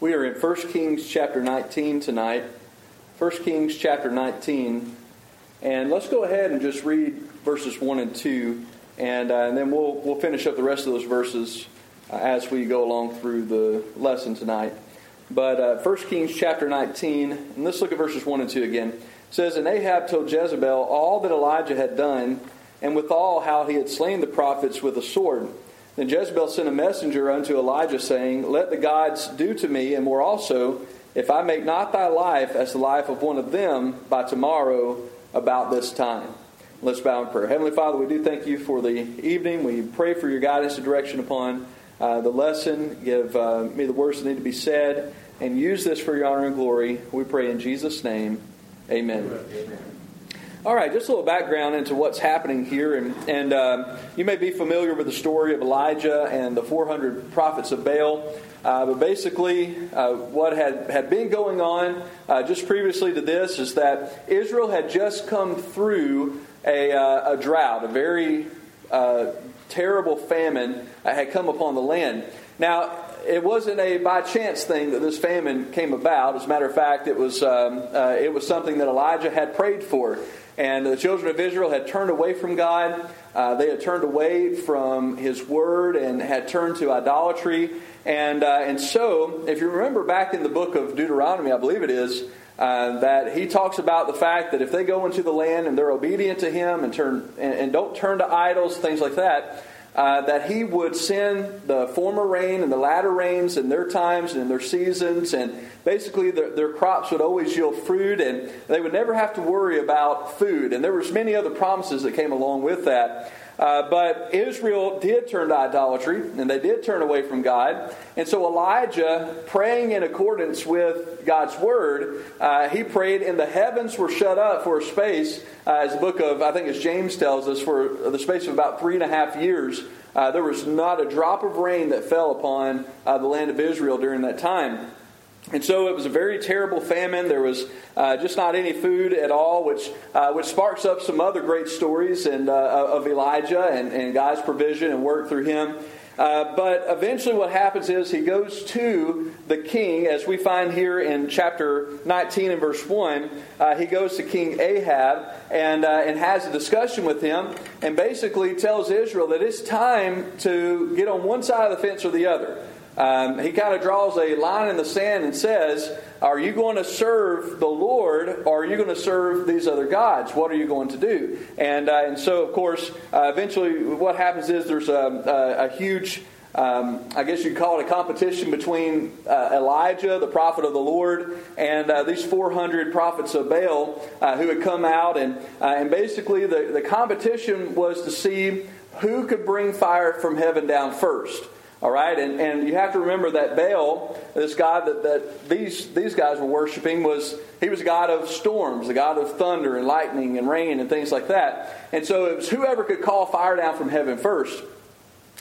We are in 1 Kings chapter 19 tonight. 1 Kings chapter 19. And let's go ahead and just read verses 1 and 2, and, uh, and then we'll, we'll finish up the rest of those verses uh, as we go along through the lesson tonight. But uh, 1 Kings chapter 19, and let's look at verses 1 and 2 again. It says, And Ahab told Jezebel all that Elijah had done, and withal how he had slain the prophets with a sword. Then Jezebel sent a messenger unto Elijah, saying, Let the gods do to me, and more also, if I make not thy life as the life of one of them by tomorrow about this time. Let's bow in prayer. Heavenly Father, we do thank you for the evening. We pray for your guidance and direction upon uh, the lesson. Give uh, me the words that need to be said, and use this for your honor and glory. We pray in Jesus' name. Amen. Amen. All right, just a little background into what's happening here. And, and uh, you may be familiar with the story of Elijah and the 400 prophets of Baal. Uh, but basically, uh, what had, had been going on uh, just previously to this is that Israel had just come through a, uh, a drought, a very uh, terrible famine had come upon the land. Now, it wasn't a by chance thing that this famine came about. As a matter of fact, it was um, uh, it was something that Elijah had prayed for. And the children of Israel had turned away from God. Uh, they had turned away from His Word and had turned to idolatry. And, uh, and so, if you remember back in the book of Deuteronomy, I believe it is, uh, that he talks about the fact that if they go into the land and they're obedient to Him and, turn, and, and don't turn to idols, things like that, uh, that he would send the former rain and the latter rains in their times and in their seasons, and basically their, their, crops would always yield fruit, and they would never have to worry about food. And there was many other promises that came along with that. Uh, but Israel did turn to idolatry, and they did turn away from God. And so Elijah, praying in accordance with God's word, uh, he prayed, and the heavens were shut up for a space, uh, as the book of, I think as James tells us, for the space of about three and a half years. Uh, there was not a drop of rain that fell upon uh, the land of Israel during that time. And so it was a very terrible famine. There was uh, just not any food at all, which uh, which sparks up some other great stories and uh, of Elijah and, and, God's provision and work through him. Uh, but eventually, what happens is he goes to the king, as we find here in chapter 19 and verse 1. Uh, he goes to King Ahab and, uh, and has a discussion with him, and basically tells Israel that it's time to get on one side of the fence or the other. Um, he kind of draws a line in the sand and says, Are you going to serve the Lord or are you going to serve these other gods? What are you going to do? And, uh, and so, of course, uh, eventually what happens is there's a, a, a huge. Um, I guess you'd call it a competition between uh, Elijah, the prophet of the Lord, and uh, these 400 prophets of Baal uh, who had come out. And, uh, and basically, the, the competition was to see who could bring fire from heaven down first. All right, and, and you have to remember that Baal, this God that, that these, these guys were worshiping, was he was a god of storms, a god of thunder and lightning and rain and things like that. And so it was whoever could call fire down from heaven first.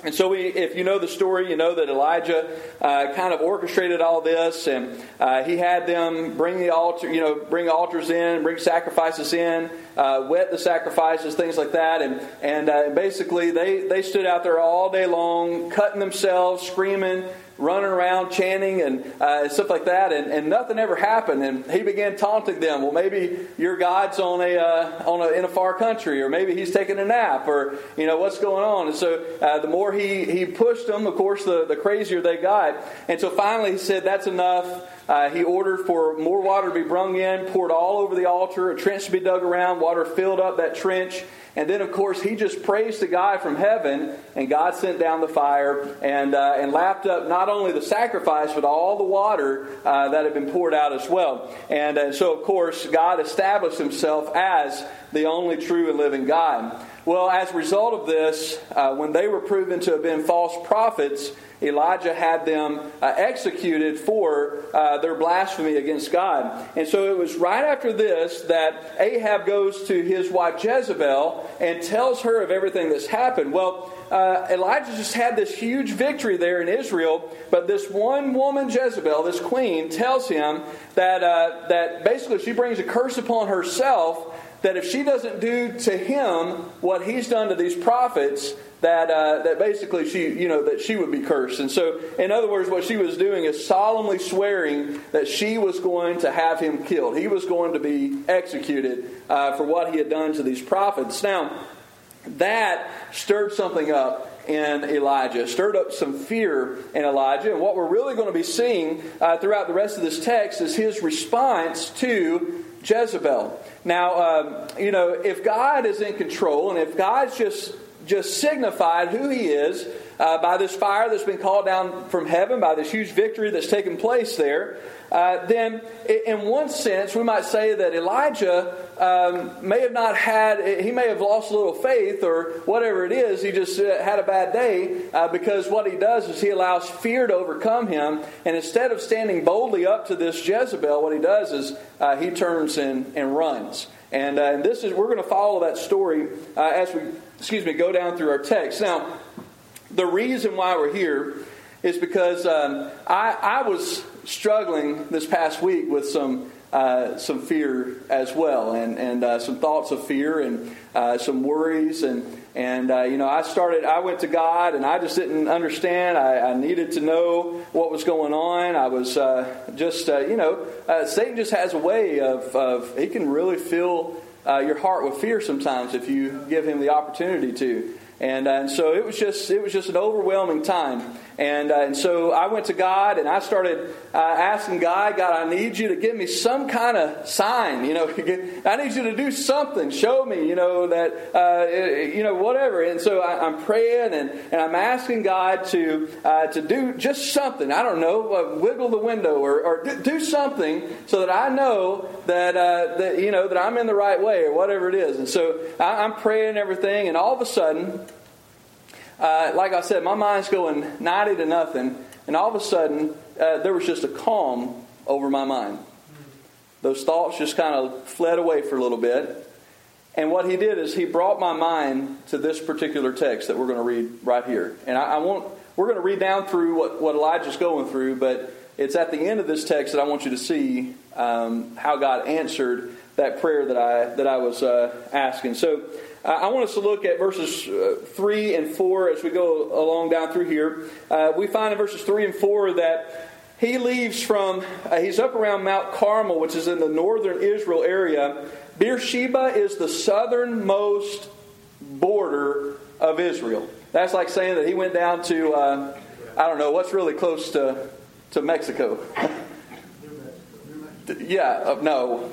And so, we, if you know the story, you know that Elijah uh, kind of orchestrated all this, and uh, he had them bring the altar, you know, bring altars in, bring sacrifices in, uh, wet the sacrifices, things like that, and and uh, basically they they stood out there all day long, cutting themselves, screaming, running around chanting and uh, stuff like that, and, and nothing ever happened. And he began taunting them. Well, maybe your God's on a, uh, on a in a far country, or maybe he's taking a nap, or you know what's going on. And so uh, the more he he pushed them, of course, the the crazier they got. And so finally he said, "That's enough." Uh, he ordered for more water to be brung in, poured all over the altar, a trench to be dug around, water filled up that trench. And then, of course, he just praised the guy from heaven, and God sent down the fire and, uh, and lapped up not only the sacrifice, but all the water uh, that had been poured out as well. And uh, so, of course, God established himself as the only true and living God. Well, as a result of this, uh, when they were proven to have been false prophets, Elijah had them uh, executed for uh, their blasphemy against God. And so it was right after this that Ahab goes to his wife Jezebel and tells her of everything that's happened. Well, uh, Elijah just had this huge victory there in Israel, but this one woman, Jezebel, this queen, tells him that, uh, that basically she brings a curse upon herself that if she doesn't do to him what he's done to these prophets, that uh, that basically she you know that she would be cursed. And so, in other words, what she was doing is solemnly swearing that she was going to have him killed. He was going to be executed uh, for what he had done to these prophets. Now, that stirred something up in Elijah, stirred up some fear in Elijah. And what we're really going to be seeing uh, throughout the rest of this text is his response to Jezebel. Now, um, you know, if God is in control and if God's just just signified who he is uh, by this fire that's been called down from heaven, by this huge victory that's taken place there, uh, then in one sense, we might say that Elijah um, may have not had, he may have lost a little faith or whatever it is. He just uh, had a bad day uh, because what he does is he allows fear to overcome him. And instead of standing boldly up to this Jezebel, what he does is uh, he turns and, and runs. And, uh, and this is, we're going to follow that story as we excuse me, go down through our text. Now, the reason why we're here is because um, I, I, was struggling this past week with some uh, some fear as well, and and uh, some thoughts of fear and uh, some worries, and and uh, you know I started. I went to God, and I just didn't understand. I, I needed to know what was going on. I was uh, just uh, you know Satan just has a way of, of he can really fill your heart with fear sometimes if you give him the opportunity to. And, uh, and so it was just it was just an overwhelming time. And, uh, and so I went to God and I started uh, asking God, God, I need you to give me some kind of sign. You know, I need you to do something. Show me, you know, that, uh, you know, whatever. And so I, am praying and, and I'm asking God to, uh, to do just something. I don't know, uh, wiggle the window or, or do something so that I know that, uh, that, you know, that I'm in the right way or whatever it is. And so I, I'm praying and everything. And all of a sudden, uh, like I said, my mind's going 90 to nothing, and all of a sudden, uh, there was just a calm over my mind. Those thoughts just kind of fled away for a little bit. And what he did is he brought my mind to this particular text that we're going to read right here. And I, I want we're going to read down through what, what Elijah's going through, but it's at the end of this text that I want you to see um, how God answered that prayer that I that I was uh, asking. So I want us to look at verses uh, 3 and 4 as we go along down through here. Uh, we find in verses 3 and 4 that he leaves from, uh, he's up around Mount Carmel, which is in the northern Israel area. Beersheba is the southernmost border of Israel. That's like saying that he went down to, uh, I don't know, what's really close to, to Mexico? yeah, uh, no.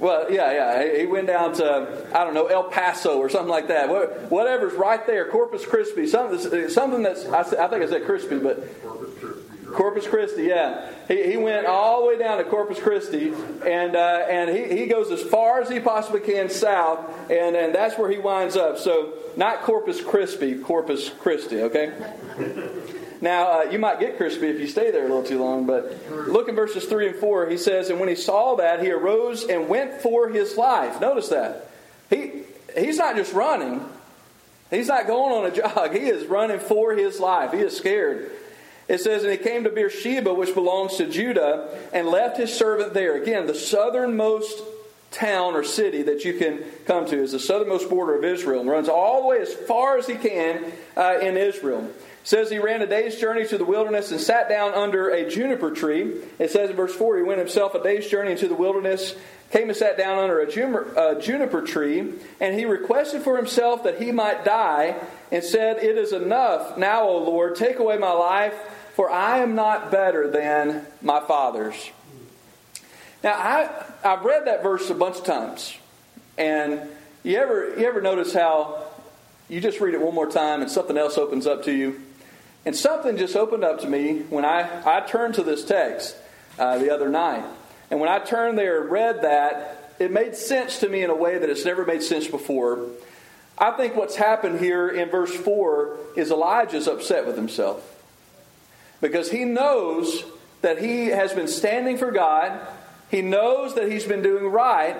Well, yeah, yeah. He went down to I don't know El Paso or something like that. Whatever's right there, Corpus Christi, something, something that's I think I said Crispy, but Corpus Christi, yeah. He, he went all the way down to Corpus Christi, and uh, and he, he goes as far as he possibly can south, and, and that's where he winds up. So not Corpus Crispy, Corpus Christi, okay? Now, uh, you might get crispy if you stay there a little too long, but look in verses 3 and 4. He says, And when he saw that, he arose and went for his life. Notice that. He, he's not just running, he's not going on a jog. He is running for his life. He is scared. It says, And he came to Beersheba, which belongs to Judah, and left his servant there. Again, the southernmost town or city that you can come to is the southernmost border of Israel and runs all the way as far as he can uh, in Israel says he ran a day's journey to the wilderness and sat down under a juniper tree. It says in verse 4 he went himself a day's journey into the wilderness, came and sat down under a juniper, juniper tree, and he requested for himself that he might die, and said, It is enough now, O Lord, take away my life, for I am not better than my fathers. Now, I, I've read that verse a bunch of times, and you ever, you ever notice how you just read it one more time and something else opens up to you? And something just opened up to me when I, I turned to this text uh, the other night. And when I turned there and read that, it made sense to me in a way that it's never made sense before. I think what's happened here in verse 4 is Elijah's upset with himself. Because he knows that he has been standing for God, he knows that he's been doing right,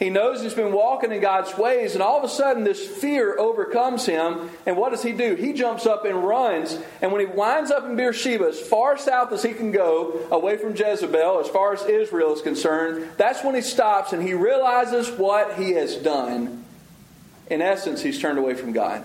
he knows he's been walking in God's ways, and all of a sudden this fear overcomes him. And what does he do? He jumps up and runs. And when he winds up in Beersheba, as far south as he can go, away from Jezebel, as far as Israel is concerned, that's when he stops and he realizes what he has done. In essence, he's turned away from God.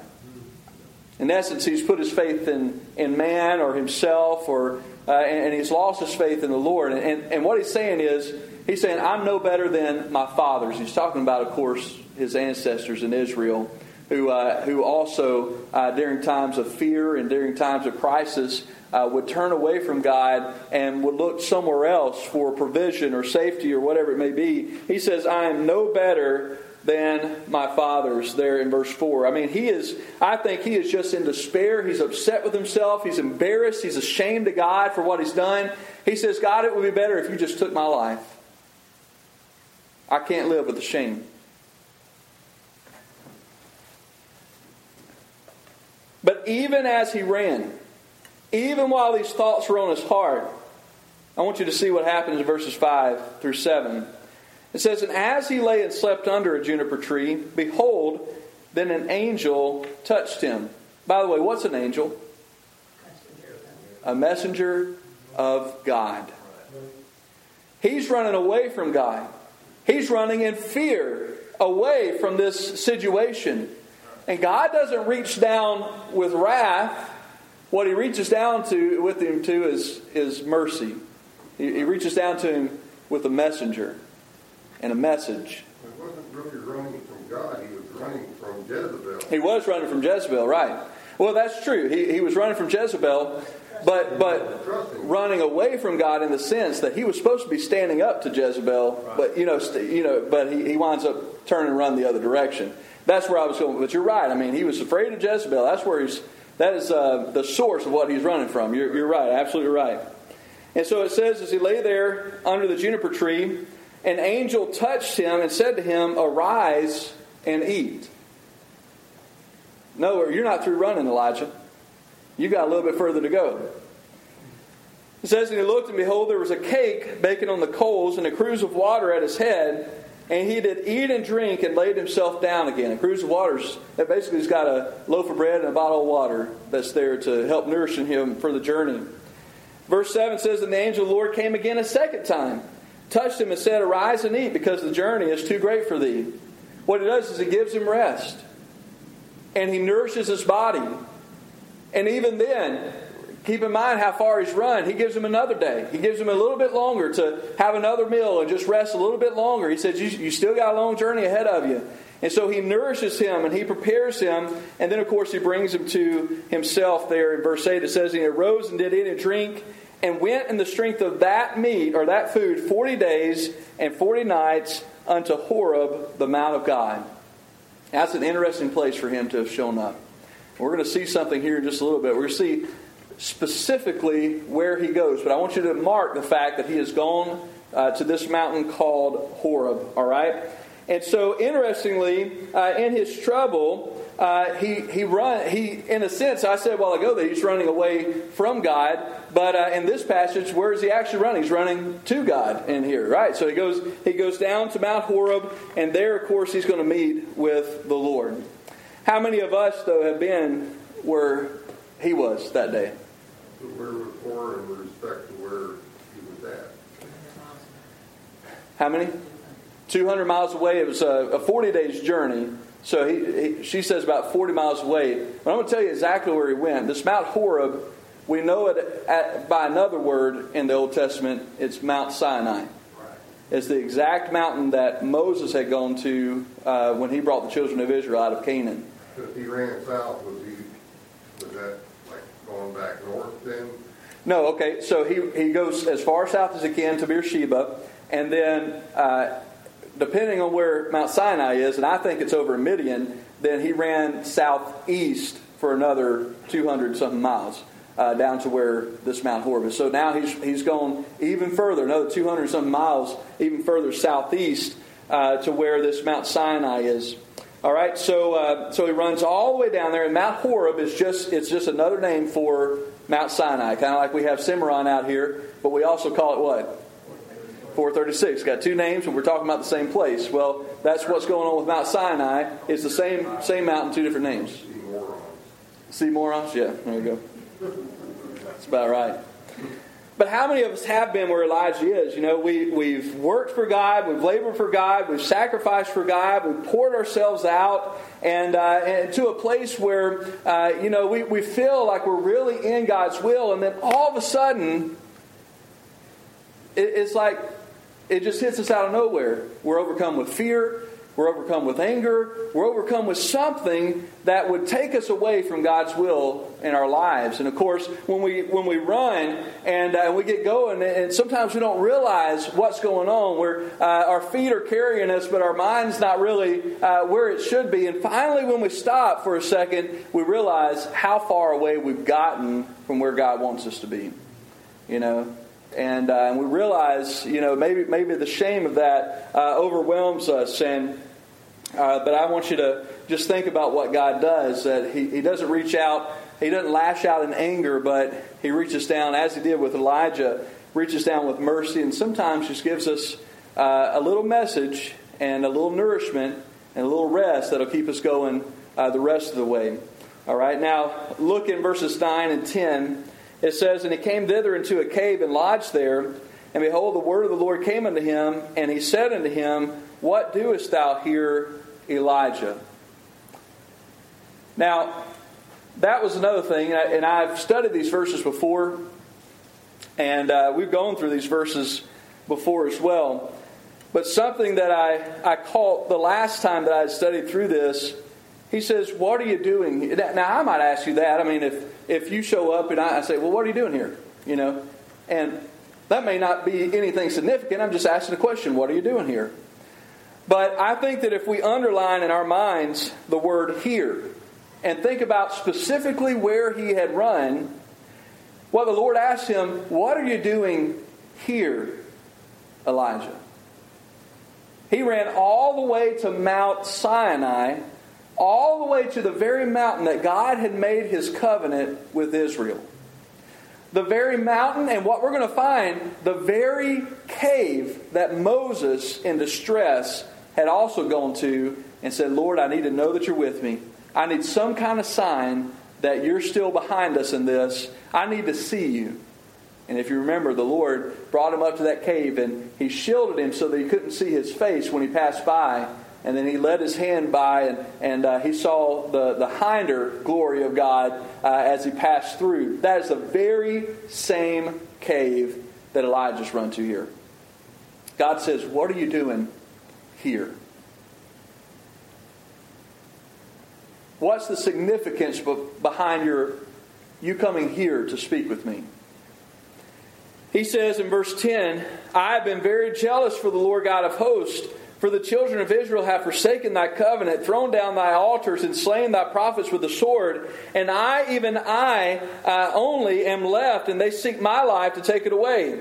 In essence, he's put his faith in, in man or himself, or, uh, and, and, he's lost his faith in the Lord. And, and, and what he's saying is, he's saying, I'm no better than my fathers. He's talking about, of course, his ancestors in Israel, who, uh, who also, uh, during times of fear and during times of crisis, uh, would turn away from God and would look somewhere else for provision or safety or whatever it may be. He says, I am no better than my fathers there in verse 4. I mean, he is, I think he is just in despair. He's upset with himself. He's embarrassed. He's ashamed of God for what he's done. He says, God, it would be better if you just took my life. I can't live with the shame. But even as he ran, even while these thoughts were on his heart, I want you to see what happens in verses 5 through 7. It says, And as he lay and slept under a juniper tree, behold, then an angel touched him. By the way, what's an angel? A messenger of God. He's running away from God. He's running in fear away from this situation. And God doesn't reach down with wrath. What he reaches down to with him to is, is mercy. He, he reaches down to him with a messenger and a message. He wasn't really running from God, he was running from Jezebel. He was running from Jezebel, right. Well, that's true. He, he was running from Jezebel, but but running away from God in the sense that he was supposed to be standing up to Jezebel, but you know, st- you know, but he, he winds up turning and run the other direction. That's where I was going. But you're right. I mean, he was afraid of Jezebel. That's where he's. That is uh, the source of what he's running from. You're, you're right. Absolutely right. And so it says, as he lay there under the juniper tree, an angel touched him and said to him, Arise and eat. No, you're not through running, Elijah. You've got a little bit further to go. It says, And he looked, and behold, there was a cake baking on the coals, and a cruse of water at his head. And he did eat and drink and laid himself down again. A cruse of water that basically has got a loaf of bread and a bottle of water that's there to help nourish him for the journey. Verse 7 says, And the angel of the Lord came again a second time touched him and said, Arise and eat, because the journey is too great for thee. What it does is it gives him rest. And he nourishes his body. And even then, keep in mind how far he's run. He gives him another day. He gives him a little bit longer to have another meal and just rest a little bit longer. He says, You, you still got a long journey ahead of you. And so he nourishes him and he prepares him. And then, of course, he brings him to himself there in verse 8. It says, he arose and did eat and drink and went in the strength of that meat or that food 40 days and 40 nights unto Horeb, the Mount of God. That's an interesting place for him to have shown up. We're going to see something here in just a little bit. We're going to see specifically where he goes, but I want you to mark the fact that he has gone uh, to this mountain called Horeb, all right? And so, interestingly, uh, in his trouble, uh, he he run he in a sense I said a while ago that he's running away from God, but uh, in this passage, where is he actually running? He's running to God in here, right? So he goes he goes down to Mount Horeb, and there, of course, he's going to meet with the Lord. How many of us though have been where he was that day? Where was Horeb in respect to where he was at? How many? 200 miles away. It was a, a 40 days journey. So he, he, she says about 40 miles away. But I'm going to tell you exactly where he went. This Mount Horeb, we know it at, by another word in the Old Testament. It's Mount Sinai. It's the exact mountain that Moses had gone to uh, when he brought the children of Israel out of Canaan. If he ran south, was he was that like going back north then? No, okay. So he, he goes as far south as he can to Beersheba, and then uh, depending on where Mount Sinai is, and I think it's over Midian, then he ran southeast for another 200 something miles. Uh, down to where this Mount Horeb is. So now he's, he's gone even further, another 200 something miles, even further southeast uh, to where this Mount Sinai is. All right, so uh, so he runs all the way down there, and Mount Horeb is just it's just another name for Mount Sinai, kind of like we have Cimarron out here, but we also call it what? 436. Got two names, and we're talking about the same place. Well, that's what's going on with Mount Sinai. It's the same same mountain, two different names. See morons? Yeah, there you go. That's about right. But how many of us have been where Elijah is? You know, we, we've worked for God, we've labored for God, we've sacrificed for God, we've poured ourselves out, and, uh, and to a place where, uh, you know, we, we feel like we're really in God's will, and then all of a sudden, it, it's like it just hits us out of nowhere. We're overcome with fear, we're overcome with anger. We're overcome with something that would take us away from God's will in our lives. And of course, when we when we run and uh, we get going, and sometimes we don't realize what's going on. Where uh, our feet are carrying us, but our mind's not really uh, where it should be. And finally, when we stop for a second, we realize how far away we've gotten from where God wants us to be. You know, and, uh, and we realize, you know, maybe maybe the shame of that uh, overwhelms us, and uh, but I want you to just think about what God does. That he, he doesn't reach out, He doesn't lash out in anger, but He reaches down, as He did with Elijah, reaches down with mercy, and sometimes just gives us uh, a little message and a little nourishment and a little rest that'll keep us going uh, the rest of the way. All right, now look in verses 9 and 10. It says, And he came thither into a cave and lodged there. And behold, the word of the Lord came unto him, and he said unto him, What doest thou here, Elijah? Now, that was another thing, and I've studied these verses before, and uh, we've gone through these verses before as well. But something that I, I caught the last time that I studied through this, he says, What are you doing? Now, I might ask you that. I mean, if if you show up and I, I say, well, what are you doing here? You know, and that may not be anything significant. I'm just asking a question. What are you doing here? But I think that if we underline in our minds the word here and think about specifically where he had run, well, the Lord asked him, What are you doing here, Elijah? He ran all the way to Mount Sinai all the way to the very mountain that God had made his covenant with Israel. The very mountain, and what we're going to find, the very cave that Moses, in distress, had also gone to and said, Lord, I need to know that you're with me. I need some kind of sign that you're still behind us in this. I need to see you. And if you remember, the Lord brought him up to that cave and he shielded him so that he couldn't see his face when he passed by and then he led his hand by, and, and uh, he saw the, the hinder glory of God uh, as he passed through. That is the very same cave that Elijah's run to here. God says, What are you doing here? What's the significance behind your you coming here to speak with me? He says in verse 10, I have been very jealous for the Lord God of hosts for the children of Israel have forsaken thy covenant, thrown down thy altars, and slain thy prophets with the sword. And I, even I uh, only, am left, and they seek my life to take it away.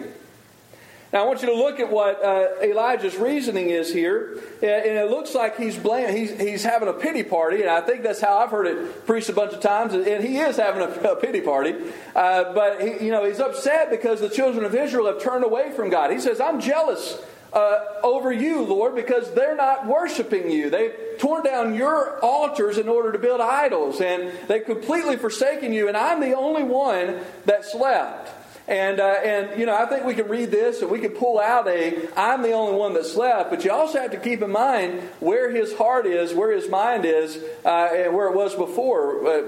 Now, I want you to look at what uh, Elijah's reasoning is here. And it looks like he's, he's, he's having a pity party. And I think that's how I've heard it preached a bunch of times. And he is having a, a pity party. Uh, but, he, you know, he's upset because the children of Israel have turned away from God. He says, I'm jealous uh, over you, Lord, because they're not worshiping you. They've torn down your altars in order to build idols, and they've completely forsaken you, and I'm the only one that's left. And, uh, and, you know, I think we can read this and we can pull out a, I'm the only one that's left, but you also have to keep in mind where his heart is, where his mind is, uh, and where it was before. Uh,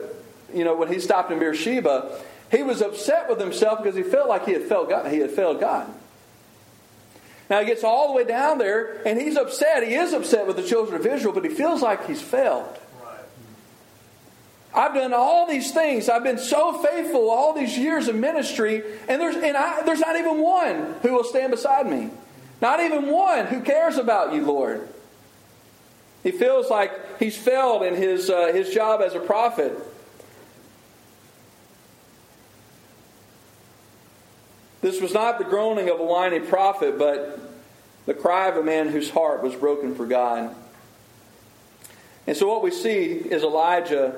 you know, when he stopped in Beersheba, he was upset with himself because he felt like he had failed God. He had failed God. Now he gets all the way down there and he's upset. He is upset with the children of Israel, but he feels like he's failed. I've done all these things. I've been so faithful all these years of ministry, and there's and I, there's not even one who will stand beside me. Not even one who cares about you, Lord. He feels like he's failed in his uh, his job as a prophet. This was not the groaning of a whiny prophet, but the cry of a man whose heart was broken for God. And so, what we see is Elijah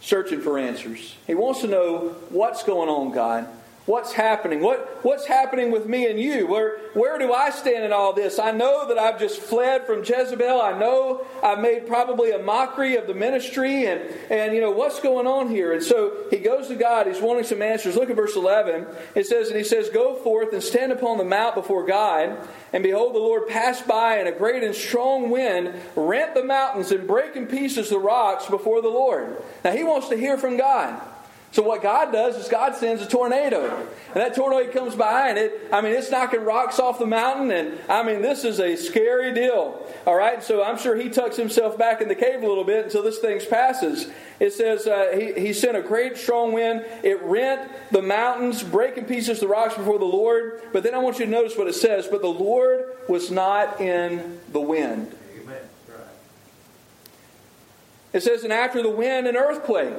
searching for answers. He wants to know what's going on, God. What's happening? What, what's happening with me and you? Where, where do I stand in all this? I know that I've just fled from Jezebel. I know I've made probably a mockery of the ministry. And, and, you know, what's going on here? And so he goes to God. He's wanting some answers. Look at verse 11. It says, And he says, Go forth and stand upon the mount before God. And behold, the Lord passed by, and a great and strong wind rent the mountains and break in pieces the rocks before the Lord. Now he wants to hear from God. So what God does is God sends a tornado. And that tornado comes by and it I mean it's knocking rocks off the mountain and I mean this is a scary deal. All right? So I'm sure he tucks himself back in the cave a little bit until this thing passes. It says uh, he, he sent a great strong wind. It rent the mountains, breaking pieces the rocks before the Lord. But then I want you to notice what it says. But the Lord was not in the wind. Amen. Right. It says, and after the wind, an earthquake.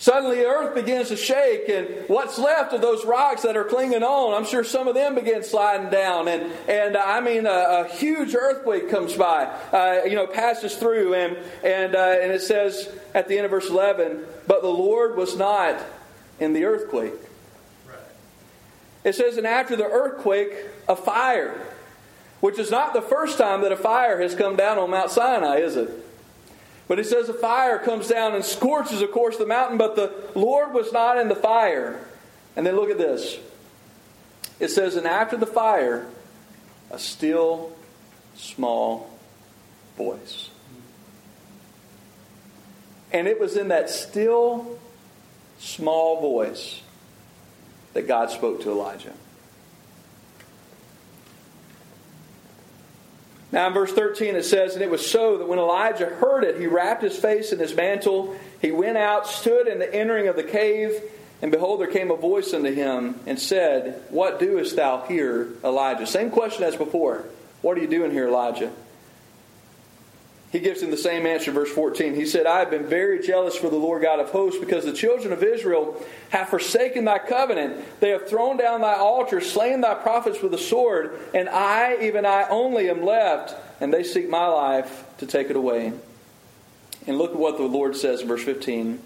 Suddenly earth begins to shake, and what's left of those rocks that are clinging on, I'm sure some of them begin sliding down. And, and uh, I mean, a, a, huge earthquake comes by, uh, you know, passes through. And, and, uh, and it says at the end of verse 11, But the Lord was not in the earthquake. Right. It says, And after the earthquake, a fire, which is not the first time that a fire has come down on Mount Sinai, is it? But it says a fire comes down and scorches, of course, the mountain, but the Lord was not in the fire. And then look at this. It says, and after the fire, a still small voice. And it was in that still small voice that God spoke to Elijah. Now, in verse 13, it says, And it was so that when Elijah heard it, he wrapped his face in his mantle. He went out, stood in the entering of the cave, and behold, there came a voice unto him and said, What doest thou here, Elijah? Same question as before. What are you doing here, Elijah? He gives him the same answer, verse 14. He said, I have been very jealous for the Lord God of hosts, because the children of Israel have forsaken thy covenant. They have thrown down thy altar, slain thy prophets with the sword, and I, even I only, am left, and they seek my life to take it away. And look at what the Lord says in verse 15.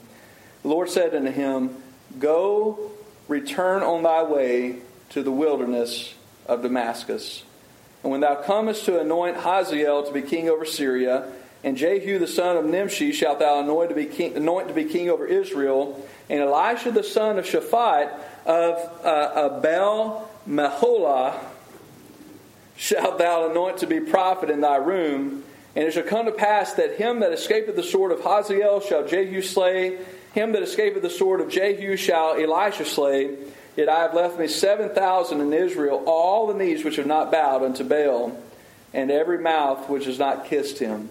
The Lord said unto him, Go, return on thy way to the wilderness of Damascus. And when thou comest to anoint Hazael to be king over Syria, and Jehu the son of Nimshi shalt thou anoint to be king, anoint to be king over Israel, and Elisha the son of Shaphat of uh, Abel Meholah shalt thou anoint to be prophet in thy room. And it shall come to pass that him that escapeth the sword of Hazael shall Jehu slay, him that escapeth the sword of Jehu shall Elisha slay. Yet I have left me 7,000 in Israel, all the knees which have not bowed unto Baal, and every mouth which has not kissed him.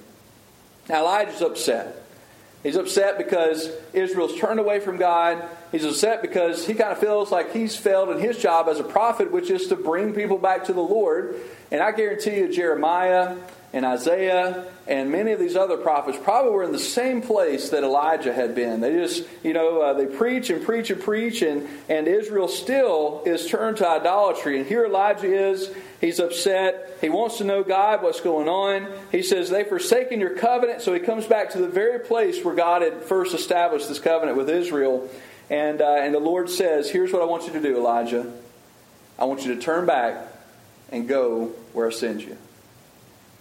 Now Elijah's upset. He's upset because Israel's turned away from God. He's upset because he kind of feels like he's failed in his job as a prophet, which is to bring people back to the Lord. And I guarantee you, Jeremiah and Isaiah and many of these other prophets probably were in the same place that Elijah had been. They just, you know, uh, they preach and preach and preach, and, and Israel still is turned to idolatry. And here Elijah is. He's upset. He wants to know God, what's going on. He says, They've forsaken your covenant. So he comes back to the very place where God had first established this covenant with Israel. And, uh, and the Lord says, Here's what I want you to do, Elijah. I want you to turn back and go where I send you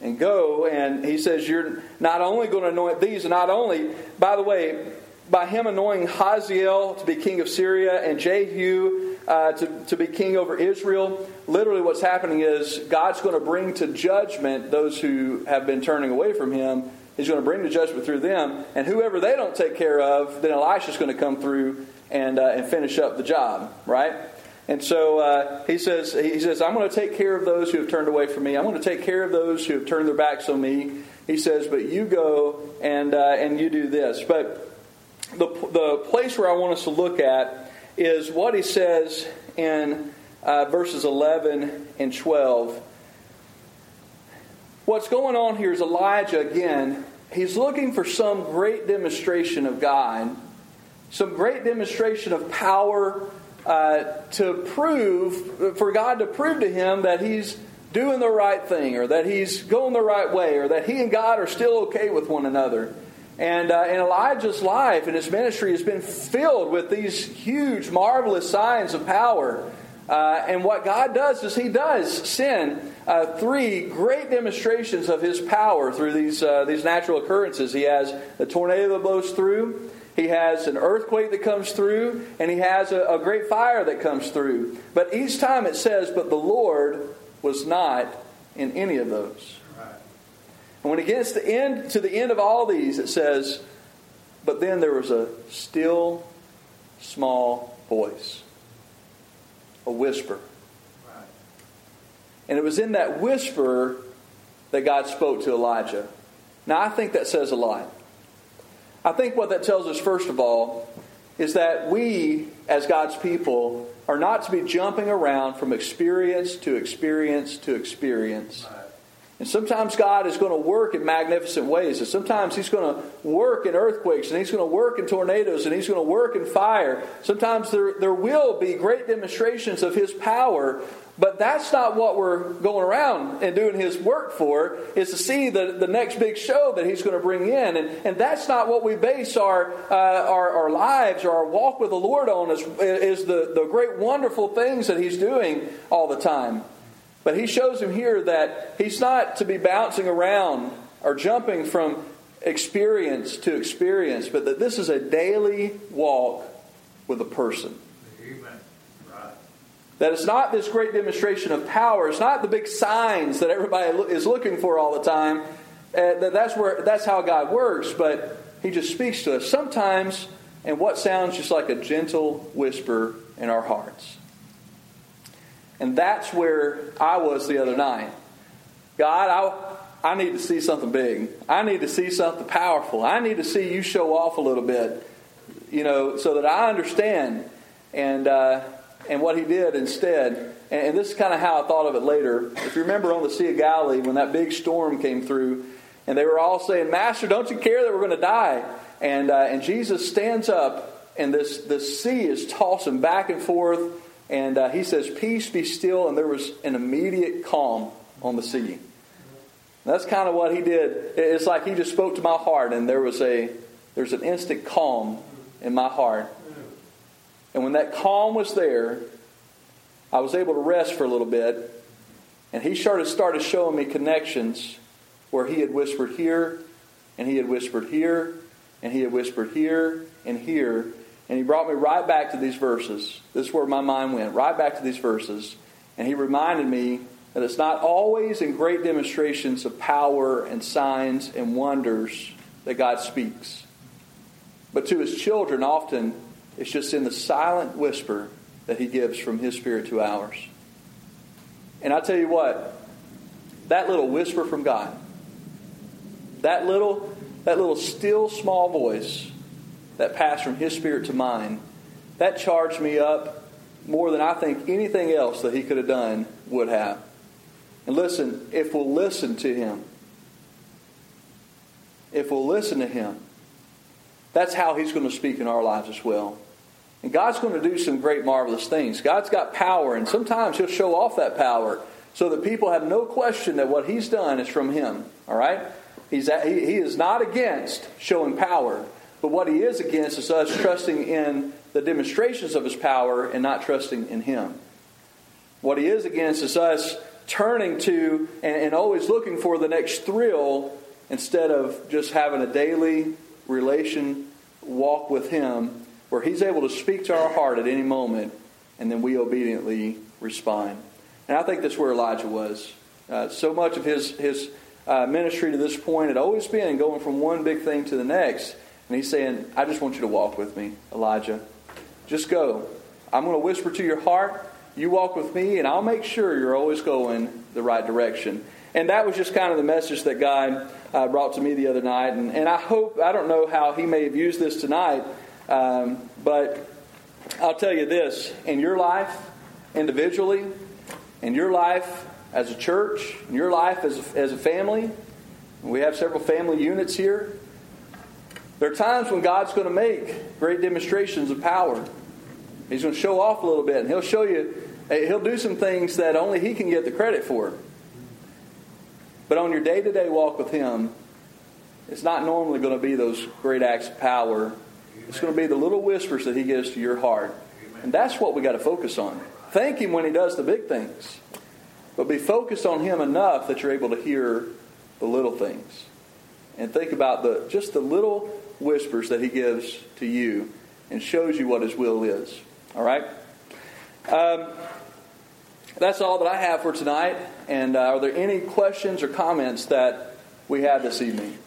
and go. And he says, You're not only going to anoint these, and not only, by the way, by him anointing Hazael to be king of Syria and Jehu uh, to, to be king over Israel, literally what's happening is God's going to bring to judgment those who have been turning away from him. He's going to bring the judgment through them. And whoever they don't take care of, then Elisha's going to come through and, uh, and finish up the job, right? And so uh, he says, he says, I'm going to take care of those who have turned away from me. I'm going to take care of those who have turned their backs on me. He says, but you go and uh, and you do this. But the the place where I want us to look at is what he says in uh, verses 11 and 12. What's going on here is Elijah again. He's looking for some great demonstration of God, some great demonstration of power uh, to prove, for God to prove to him that he's doing the right thing or that he's going the right way or that he and God are still okay with one another. And, uh, Elijah's life and his ministry has been filled with these huge, marvelous signs of power. Uh, and what God does is He does send uh, three great demonstrations of His power through these, uh, these natural occurrences. He has a tornado that blows through, He has an earthquake that comes through, and He has a, a great fire that comes through. But each time it says, But the Lord was not in any of those. And when it gets to, end, to the end of all these, it says, But then there was a still small voice a whisper. Right. And it was in that whisper that God spoke to Elijah. Now, I think that says a lot. I think what that tells us, first of all, is that we, as God's people, are not to be jumping around from experience to experience to experience. And sometimes God is going to work in magnificent ways. And sometimes He's going to work in earthquakes, and He's going to work in tornadoes, and He's going to work in fire. Sometimes there, there will be great demonstrations of His power, but that's not what we're going around and doing His work for, is to see the, the next big show that He's going to bring in. And, and that's not what we base our, uh, our, our, lives or our walk with the Lord on, is, is the, the great, wonderful things that He's doing all the time. But he shows him here that he's not to be bouncing around or jumping from experience to experience, but that this is a daily walk with a person. That it's not this great demonstration of power. It's not the big signs that everybody is looking for all the time. Uh, that that's where that's how God works. But He just speaks to us sometimes, and what sounds just like a gentle whisper in our hearts. And that's where I was the other night. God, I, I need to see something big. I need to see something powerful. I need to see you show off a little bit, you know, so that I understand. And, uh, and what he did instead. And, this is kind of how I thought of it later. If you remember on the Sea of Galilee, when that big storm came through, and they were all saying, Master, don't you care that we're going to die? And, uh, and Jesus stands up, and this, this sea is tossing back and forth and uh, he says, Peace be still. And there was an immediate calm on the sea. That's kind of what he did. It's like he just spoke to my heart, and there was a there's an instant calm in my heart. And when that calm was there, I was able to rest for a little bit. And he started started showing me connections where he had whispered here, and he had whispered here, and he had whispered here and here. And he brought me right back to these verses. This is where my mind went, right back to these verses. And he reminded me that it's not always in great demonstrations of power and signs and wonders that God speaks. But to his children, often it's just in the silent whisper that he gives from his spirit to ours. And I tell you what, that little whisper from God, that little, that little still small voice that passed from his spirit to mine, that charged me up more than I think anything else that he could have done would have. And listen, if we'll listen to him, if we'll listen to him, that's how he's going to speak in our lives as well. And God's going to do some great, marvelous things. God's got power, and sometimes he'll show off that power so that people have no question that what he's done is from him. All right? He's, he, he is not against showing power. But what he is against is us trusting in the demonstrations of his power and not trusting in him. What he is against is us turning to and, and always looking for the next thrill instead of just having a daily relation walk with him where he's able to speak to our heart at any moment and then we obediently respond. And I think that's where Elijah was. Uh, so much of his, his uh, ministry to this point had always been going from one big thing to the next. And he's saying, I just want you to walk with me, Elijah. Just go. I'm going to whisper to your heart. You walk with me, and I'll make sure you're always going the right direction. And that was just kind of the message that God uh, brought to me the other night. And, and I hope, I don't know how he may have used this tonight, um, but I'll tell you this in your life, individually, in your life as a church, in your life as a, as a family, we have several family units here. There are times when God's going to make great demonstrations of power. He's going to show off a little bit, and He'll show you, He'll do some things that only He can get the credit for. But on your day to day walk with Him, it's not normally going to be those great acts of power. It's going to be the little whispers that He gives to your heart. And that's what we got to focus on. Thank Him when He does the big things. But be focused on Him enough that you're able to hear the little things. And think about the just the little whispers that He gives to you and shows you what His will is. All right? Um, that's all that I have for tonight. And uh, are there any questions or comments that we had this evening?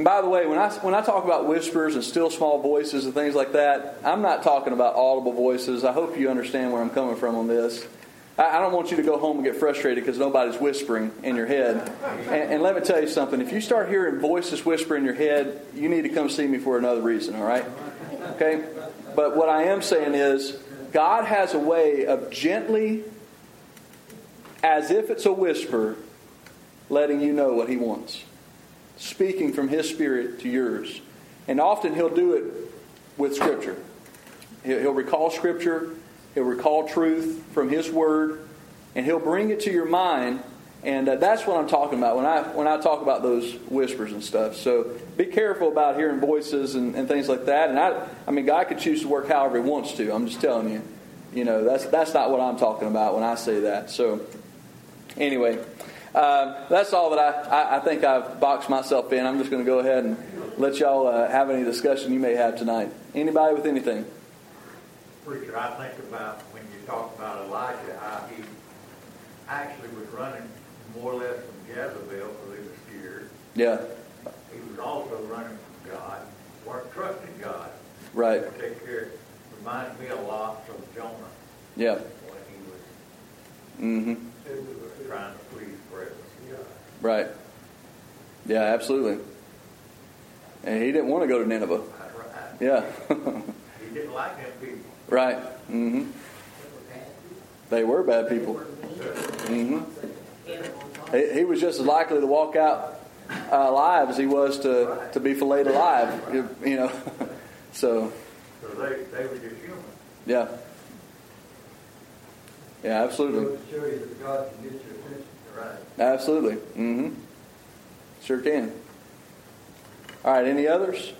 And by the way, when I, when I talk about whispers and still small voices and things like that, I'm not talking about audible voices. I hope you understand where I'm coming from on this. I, I don't want you to go home and get frustrated because nobody's whispering in your head. And, and let me tell you something if you start hearing voices whisper in your head, you need to come see me for another reason, all right? Okay? But what I am saying is, God has a way of gently, as if it's a whisper, letting you know what He wants speaking from His Spirit to yours. And often He'll do it with Scripture. He'll recall Scripture, He'll recall truth from His Word, and He'll bring it to your mind. And uh, that's what I'm talking about when I when I talk about those whispers and stuff. So be careful about hearing voices and, and things like that. And I I mean God could choose to work however He wants to. I'm just telling you. You know that's that's not what I'm talking about when I say that. So anyway. Um, that's all that I, I, I, think I've boxed myself in. I'm just going to go ahead and let y'all uh, have any discussion you may have tonight. Anybody with anything? Preacher, I think about when you talk about Elijah, how he actually was running more or less from Jezebel because he was scared. Yeah. He was also running from God, weren't trusting God. Right. To take care. Reminds me a lot of Jonah. Yeah. When he was, Mm-hmm. was trying to Right. Yeah, absolutely. And he didn't want to go to Nineveh. Right. Yeah. he didn't like them people. Right. Mm-hmm. They were bad people. Mm-hmm. He, he, was just as likely to walk out uh, alive as he was to, to be filleted alive. You know. so. So they, they were just human. Yeah. Yeah, absolutely. Right. Absolutely. Mm-hmm. Sure can. All right, any others?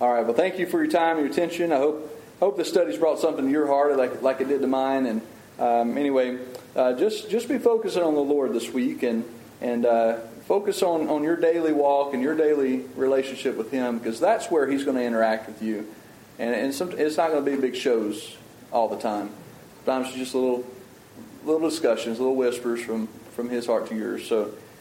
All right, well, thank you for your time and your attention. I hope hope the study's brought something to your heart like, like it did to mine. And um, anyway, uh, just just be focusing on the Lord this week and and uh, focus on, on your daily walk and your daily relationship with Him because that's where He's going to interact with you. And, and some, it's not going to be big shows all the time. Sometimes it's just little little discussions, little whispers from, from his heart to yours. So